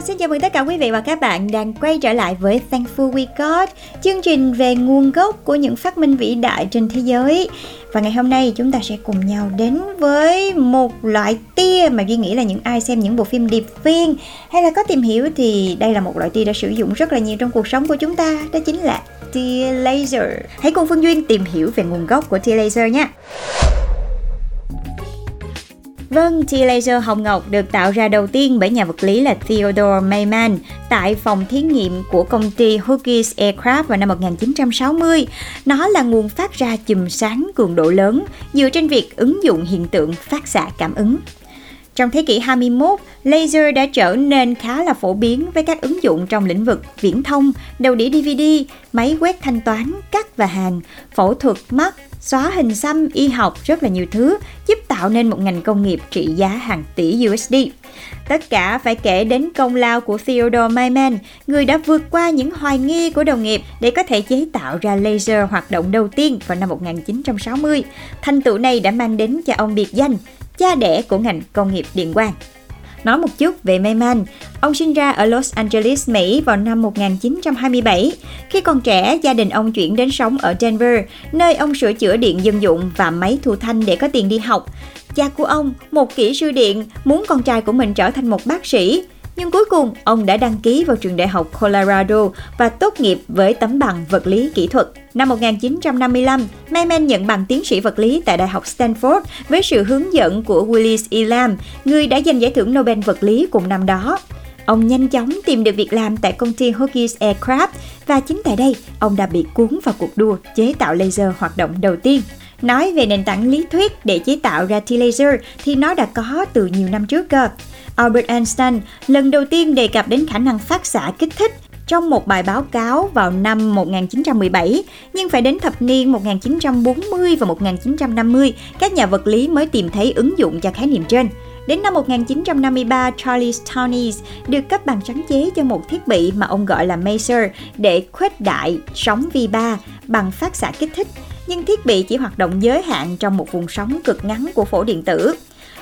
Hello xin chào mừng tất cả quý vị và các bạn đang quay trở lại với Thankful We Got, chương trình về nguồn gốc của những phát minh vĩ đại trên thế giới. Và ngày hôm nay chúng ta sẽ cùng nhau đến với một loại tia mà Duy nghĩ là những ai xem những bộ phim điệp viên hay là có tìm hiểu thì đây là một loại tia đã sử dụng rất là nhiều trong cuộc sống của chúng ta, đó chính là tia laser. Hãy cùng Phương Duyên tìm hiểu về nguồn gốc của tia laser nha. Vâng, tia laser hồng ngọc được tạo ra đầu tiên bởi nhà vật lý là Theodore Mayman tại phòng thí nghiệm của công ty Hughes Aircraft vào năm 1960. Nó là nguồn phát ra chùm sáng cường độ lớn dựa trên việc ứng dụng hiện tượng phát xạ cảm ứng. Trong thế kỷ 21, laser đã trở nên khá là phổ biến với các ứng dụng trong lĩnh vực viễn thông, đầu đĩa DVD, máy quét thanh toán, cắt và hàng, phẫu thuật mắt, xóa hình xăm, y học rất là nhiều thứ, giúp tạo nên một ngành công nghiệp trị giá hàng tỷ USD. Tất cả phải kể đến công lao của Theodore Mayman, người đã vượt qua những hoài nghi của đồng nghiệp để có thể chế tạo ra laser hoạt động đầu tiên vào năm 1960. Thành tựu này đã mang đến cho ông biệt danh cha đẻ của ngành công nghiệp điện quang. Nói một chút về Mayman, ông sinh ra ở Los Angeles, Mỹ vào năm 1927. Khi còn trẻ, gia đình ông chuyển đến sống ở Denver, nơi ông sửa chữa điện dân dụng và máy thu thanh để có tiền đi học. Cha của ông, một kỹ sư điện, muốn con trai của mình trở thành một bác sĩ. Nhưng cuối cùng, ông đã đăng ký vào trường đại học Colorado và tốt nghiệp với tấm bằng vật lý kỹ thuật. Năm 1955, Mayman nhận bằng tiến sĩ vật lý tại Đại học Stanford với sự hướng dẫn của Willis Elam, người đã giành giải thưởng Nobel vật lý cùng năm đó. Ông nhanh chóng tìm được việc làm tại công ty Hughes Aircraft và chính tại đây, ông đã bị cuốn vào cuộc đua chế tạo laser hoạt động đầu tiên. Nói về nền tảng lý thuyết để chế tạo ra tia laser thì nó đã có từ nhiều năm trước cơ. Albert Einstein lần đầu tiên đề cập đến khả năng phát xạ kích thích trong một bài báo cáo vào năm 1917, nhưng phải đến thập niên 1940 và 1950, các nhà vật lý mới tìm thấy ứng dụng cho khái niệm trên. Đến năm 1953, Charles Townes được cấp bằng sáng chế cho một thiết bị mà ông gọi là maser để khuếch đại sóng vi ba bằng phát xạ kích thích, nhưng thiết bị chỉ hoạt động giới hạn trong một vùng sóng cực ngắn của phổ điện tử.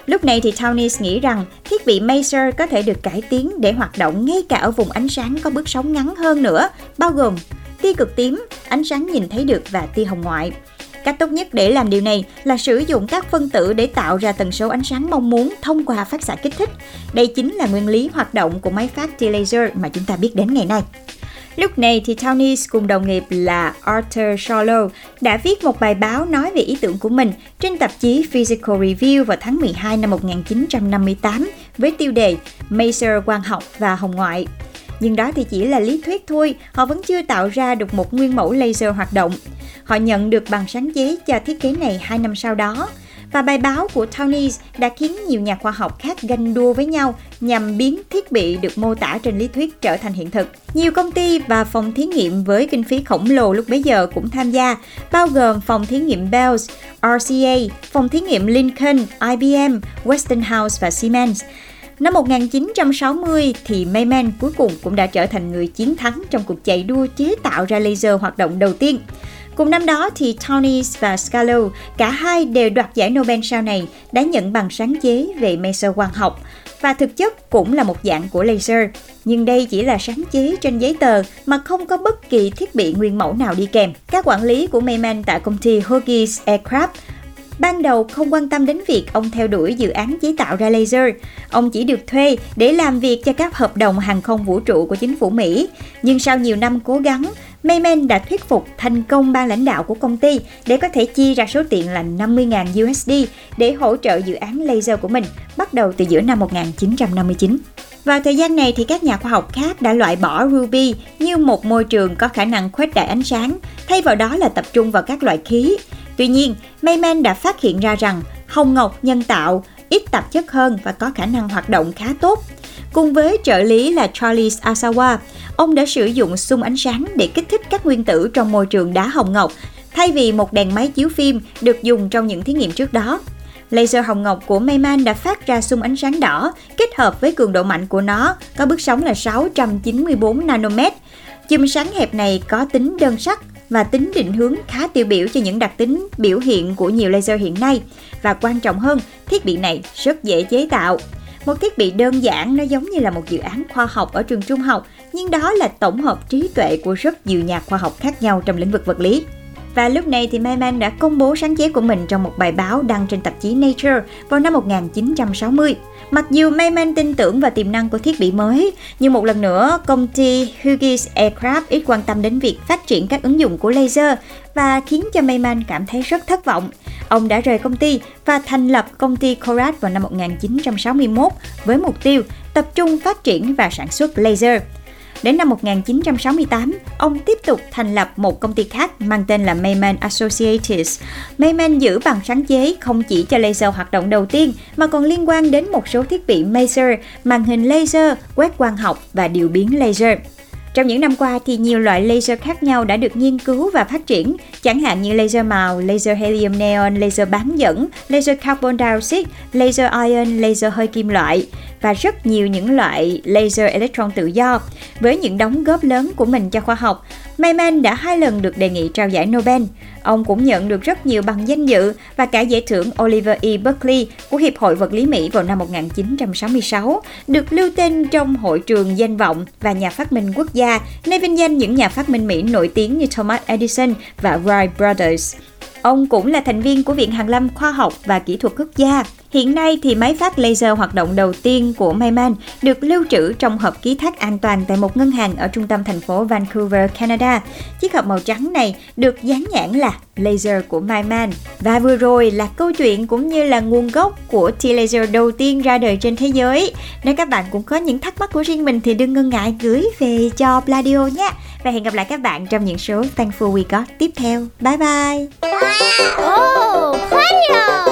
Lúc này thì Townes nghĩ rằng thiết bị Maser có thể được cải tiến để hoạt động ngay cả ở vùng ánh sáng có bước sóng ngắn hơn nữa, bao gồm tia cực tím, ánh sáng nhìn thấy được và tia hồng ngoại. Cách tốt nhất để làm điều này là sử dụng các phân tử để tạo ra tần số ánh sáng mong muốn thông qua phát xạ kích thích. Đây chính là nguyên lý hoạt động của máy phát tia laser mà chúng ta biết đến ngày nay. Lúc này thì Townes cùng đồng nghiệp là Arthur Sharlow đã viết một bài báo nói về ý tưởng của mình trên tạp chí Physical Review vào tháng 12 năm 1958 với tiêu đề Maser quang học và hồng ngoại. Nhưng đó thì chỉ là lý thuyết thôi, họ vẫn chưa tạo ra được một nguyên mẫu laser hoạt động. Họ nhận được bằng sáng chế cho thiết kế này 2 năm sau đó, và bài báo của Townes đã khiến nhiều nhà khoa học khác ganh đua với nhau nhằm biến thiết bị được mô tả trên lý thuyết trở thành hiện thực. Nhiều công ty và phòng thí nghiệm với kinh phí khổng lồ lúc bấy giờ cũng tham gia, bao gồm phòng thí nghiệm Bells, RCA, phòng thí nghiệm Lincoln, IBM, Westinghouse và Siemens. Năm 1960 thì Mayman cuối cùng cũng đã trở thành người chiến thắng trong cuộc chạy đua chế tạo ra laser hoạt động đầu tiên. Cùng năm đó thì Townes và Scalo cả hai đều đoạt giải Nobel sau này, đã nhận bằng sáng chế về laser quang học và thực chất cũng là một dạng của laser. Nhưng đây chỉ là sáng chế trên giấy tờ mà không có bất kỳ thiết bị nguyên mẫu nào đi kèm. Các quản lý của Mayman tại công ty Hughes Aircraft ban đầu không quan tâm đến việc ông theo đuổi dự án chế tạo ra laser. Ông chỉ được thuê để làm việc cho các hợp đồng hàng không vũ trụ của chính phủ Mỹ. Nhưng sau nhiều năm cố gắng, Mayman đã thuyết phục thành công ban lãnh đạo của công ty để có thể chi ra số tiền là 50.000 USD để hỗ trợ dự án laser của mình bắt đầu từ giữa năm 1959. Vào thời gian này thì các nhà khoa học khác đã loại bỏ Ruby như một môi trường có khả năng khuếch đại ánh sáng, thay vào đó là tập trung vào các loại khí. Tuy nhiên, Mayman đã phát hiện ra rằng hồng ngọc nhân tạo ít tạp chất hơn và có khả năng hoạt động khá tốt. Cùng với trợ lý là Charles Asawa, ông đã sử dụng xung ánh sáng để kích thích các nguyên tử trong môi trường đá hồng ngọc, thay vì một đèn máy chiếu phim được dùng trong những thí nghiệm trước đó. Laser hồng ngọc của Mayman đã phát ra xung ánh sáng đỏ kết hợp với cường độ mạnh của nó có bước sóng là 694 nanomet. Chùm sáng hẹp này có tính đơn sắc và tính định hướng khá tiêu biểu cho những đặc tính biểu hiện của nhiều laser hiện nay. Và quan trọng hơn, thiết bị này rất dễ chế tạo. Một thiết bị đơn giản nó giống như là một dự án khoa học ở trường trung học, nhưng đó là tổng hợp trí tuệ của rất nhiều nhà khoa học khác nhau trong lĩnh vực vật lý. Và lúc này thì Mayman đã công bố sáng chế của mình trong một bài báo đăng trên tạp chí Nature vào năm 1960. Mặc dù Mayman tin tưởng vào tiềm năng của thiết bị mới, nhưng một lần nữa công ty Hughes Aircraft ít quan tâm đến việc phát triển các ứng dụng của laser và khiến cho Mayman cảm thấy rất thất vọng. Ông đã rời công ty và thành lập công ty Korat vào năm 1961 với mục tiêu tập trung phát triển và sản xuất laser. Đến năm 1968, ông tiếp tục thành lập một công ty khác mang tên là Mayman Associates. Mayman giữ bằng sáng chế không chỉ cho laser hoạt động đầu tiên mà còn liên quan đến một số thiết bị maser, màn hình laser, quét quang học và điều biến laser. Trong những năm qua thì nhiều loại laser khác nhau đã được nghiên cứu và phát triển, chẳng hạn như laser màu, laser helium neon, laser bán dẫn, laser carbon dioxide, laser ion, laser hơi kim loại và rất nhiều những loại laser electron tự do. Với những đóng góp lớn của mình cho khoa học, Mayman đã hai lần được đề nghị trao giải Nobel. Ông cũng nhận được rất nhiều bằng danh dự và cả giải thưởng Oliver E. Berkeley của Hiệp hội Vật lý Mỹ vào năm 1966, được lưu tên trong hội trường danh vọng và nhà phát minh quốc gia, nơi vinh danh những nhà phát minh Mỹ nổi tiếng như Thomas Edison và Wright Brothers. Ông cũng là thành viên của Viện Hàn lâm Khoa học và Kỹ thuật Quốc gia. Hiện nay thì máy phát laser hoạt động đầu tiên của Mayman được lưu trữ trong hộp ký thác an toàn tại một ngân hàng ở trung tâm thành phố Vancouver, Canada. Chiếc hộp màu trắng này được dán nhãn là laser của Mayman. Và vừa rồi là câu chuyện cũng như là nguồn gốc của T-laser đầu tiên ra đời trên thế giới. Nếu các bạn cũng có những thắc mắc của riêng mình thì đừng ngần ngại gửi về cho Pladio nhé. Và hẹn gặp lại các bạn trong những số Thankful We Got tiếp theo. Bye bye! Oh, Pladio!